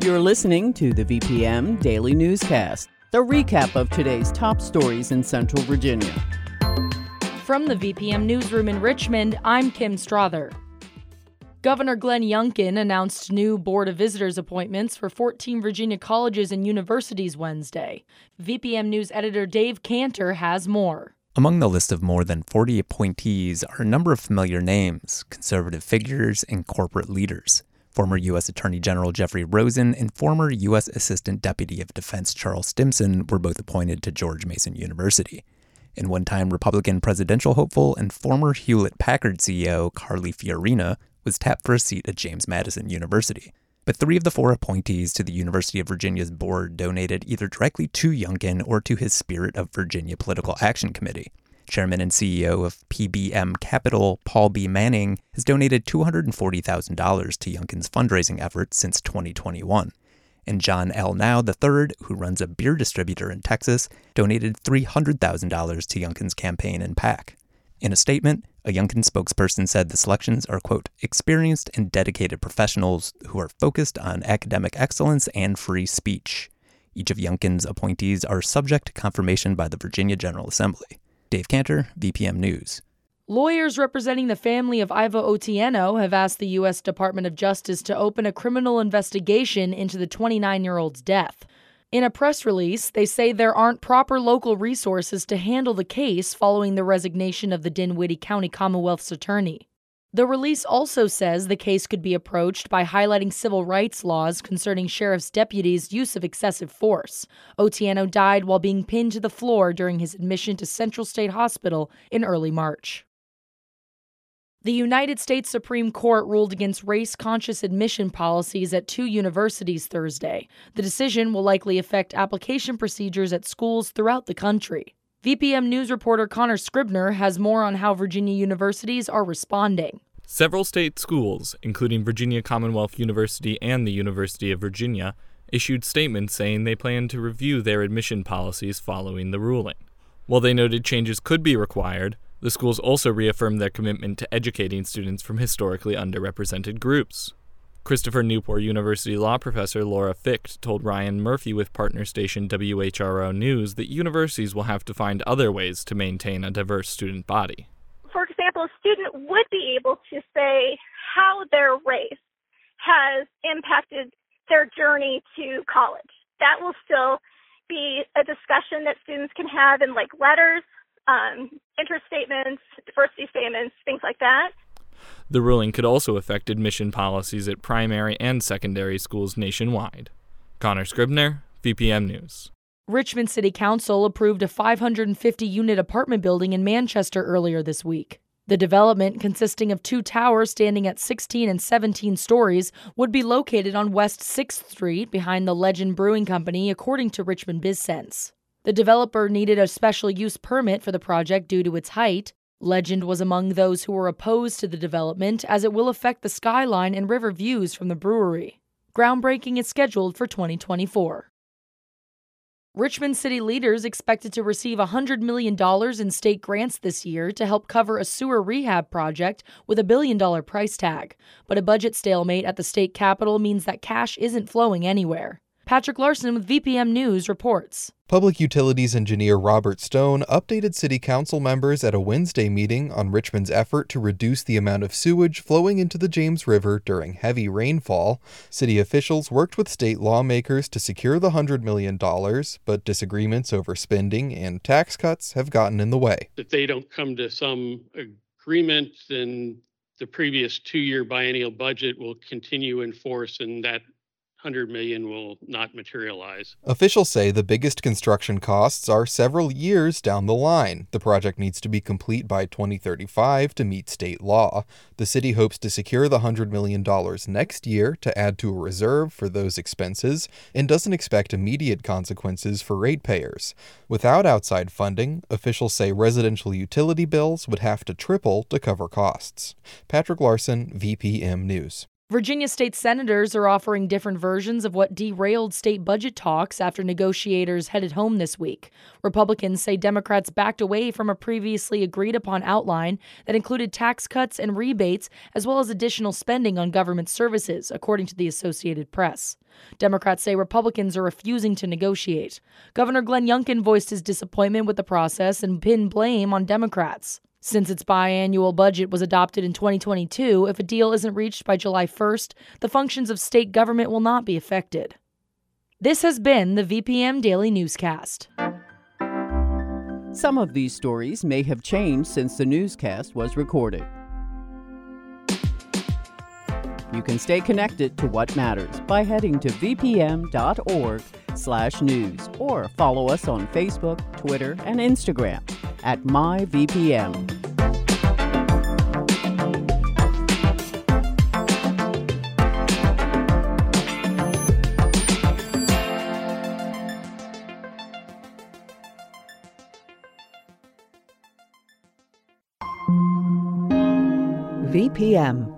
You're listening to the VPM Daily Newscast, the recap of today's top stories in Central Virginia. From the VPM Newsroom in Richmond, I'm Kim Strother. Governor Glenn Youngkin announced new Board of Visitors appointments for 14 Virginia colleges and universities Wednesday. VPM News editor Dave Cantor has more. Among the list of more than 40 appointees are a number of familiar names, conservative figures, and corporate leaders. Former U.S. Attorney General Jeffrey Rosen and former U.S. Assistant Deputy of Defense Charles Stimson were both appointed to George Mason University. And one time Republican presidential hopeful and former Hewlett Packard CEO Carly Fiorina was tapped for a seat at James Madison University. But three of the four appointees to the University of Virginia's board donated either directly to Youngkin or to his Spirit of Virginia Political Action Committee. Chairman and CEO of PBM Capital, Paul B. Manning, has donated $240,000 to Youngkin's fundraising efforts since 2021. And John L. Nau III, who runs a beer distributor in Texas, donated $300,000 to Youngkin's campaign and PAC. In a statement, a Youngkin spokesperson said the selections are, quote, experienced and dedicated professionals who are focused on academic excellence and free speech. Each of Youngkin's appointees are subject to confirmation by the Virginia General Assembly. Dave Cantor, VPM News. Lawyers representing the family of Irvo Otieno have asked the U.S. Department of Justice to open a criminal investigation into the 29 year old's death. In a press release, they say there aren't proper local resources to handle the case following the resignation of the Dinwiddie County Commonwealth's attorney. The release also says the case could be approached by highlighting civil rights laws concerning sheriff's deputies' use of excessive force. Otieno died while being pinned to the floor during his admission to Central State Hospital in early March. The United States Supreme Court ruled against race conscious admission policies at two universities Thursday. The decision will likely affect application procedures at schools throughout the country. VPM News reporter Connor Scribner has more on how Virginia universities are responding. Several state schools, including Virginia Commonwealth University and the University of Virginia, issued statements saying they plan to review their admission policies following the ruling. While they noted changes could be required, the schools also reaffirmed their commitment to educating students from historically underrepresented groups. Christopher Newport University law professor Laura Ficht told Ryan Murphy with partner station WHRO News that universities will have to find other ways to maintain a diverse student body. For example, a student would be able to say how their race has impacted their journey to college. That will still be a discussion that students can have in like letters um, interest statements, diversity statements, things like that. The ruling could also affect admission policies at primary and secondary schools nationwide. Connor Scribner, VPM News. Richmond City Council approved a 550 unit apartment building in Manchester earlier this week. The development, consisting of two towers standing at 16 and 17 stories, would be located on West 6th Street behind the Legend Brewing Company, according to Richmond BizSense. The developer needed a special use permit for the project due to its height. Legend was among those who were opposed to the development as it will affect the skyline and river views from the brewery. Groundbreaking is scheduled for 2024. Richmond City leaders expected to receive $100 million in state grants this year to help cover a sewer rehab project with a billion dollar price tag. But a budget stalemate at the state capitol means that cash isn't flowing anywhere. Patrick Larsen with VPM News reports. Public Utilities Engineer Robert Stone updated City Council members at a Wednesday meeting on Richmond's effort to reduce the amount of sewage flowing into the James River during heavy rainfall. City officials worked with state lawmakers to secure the $100 million, but disagreements over spending and tax cuts have gotten in the way. If they don't come to some agreement, then the previous two year biennial budget will continue in force, and that 100 million will not materialize. Officials say the biggest construction costs are several years down the line. The project needs to be complete by 2035 to meet state law. The city hopes to secure the $100 million next year to add to a reserve for those expenses and doesn't expect immediate consequences for ratepayers. Without outside funding, officials say residential utility bills would have to triple to cover costs. Patrick Larsen, VPM News. Virginia state senators are offering different versions of what derailed state budget talks after negotiators headed home this week. Republicans say Democrats backed away from a previously agreed upon outline that included tax cuts and rebates, as well as additional spending on government services, according to the Associated Press. Democrats say Republicans are refusing to negotiate. Governor Glenn Youngkin voiced his disappointment with the process and pinned blame on Democrats. Since its biannual budget was adopted in 2022, if a deal isn't reached by July 1st, the functions of state government will not be affected. This has been the VPM Daily Newscast. Some of these stories may have changed since the newscast was recorded. You can stay connected to what matters by heading to vpm.org/news or follow us on Facebook, Twitter, and Instagram at myvpm. VPM.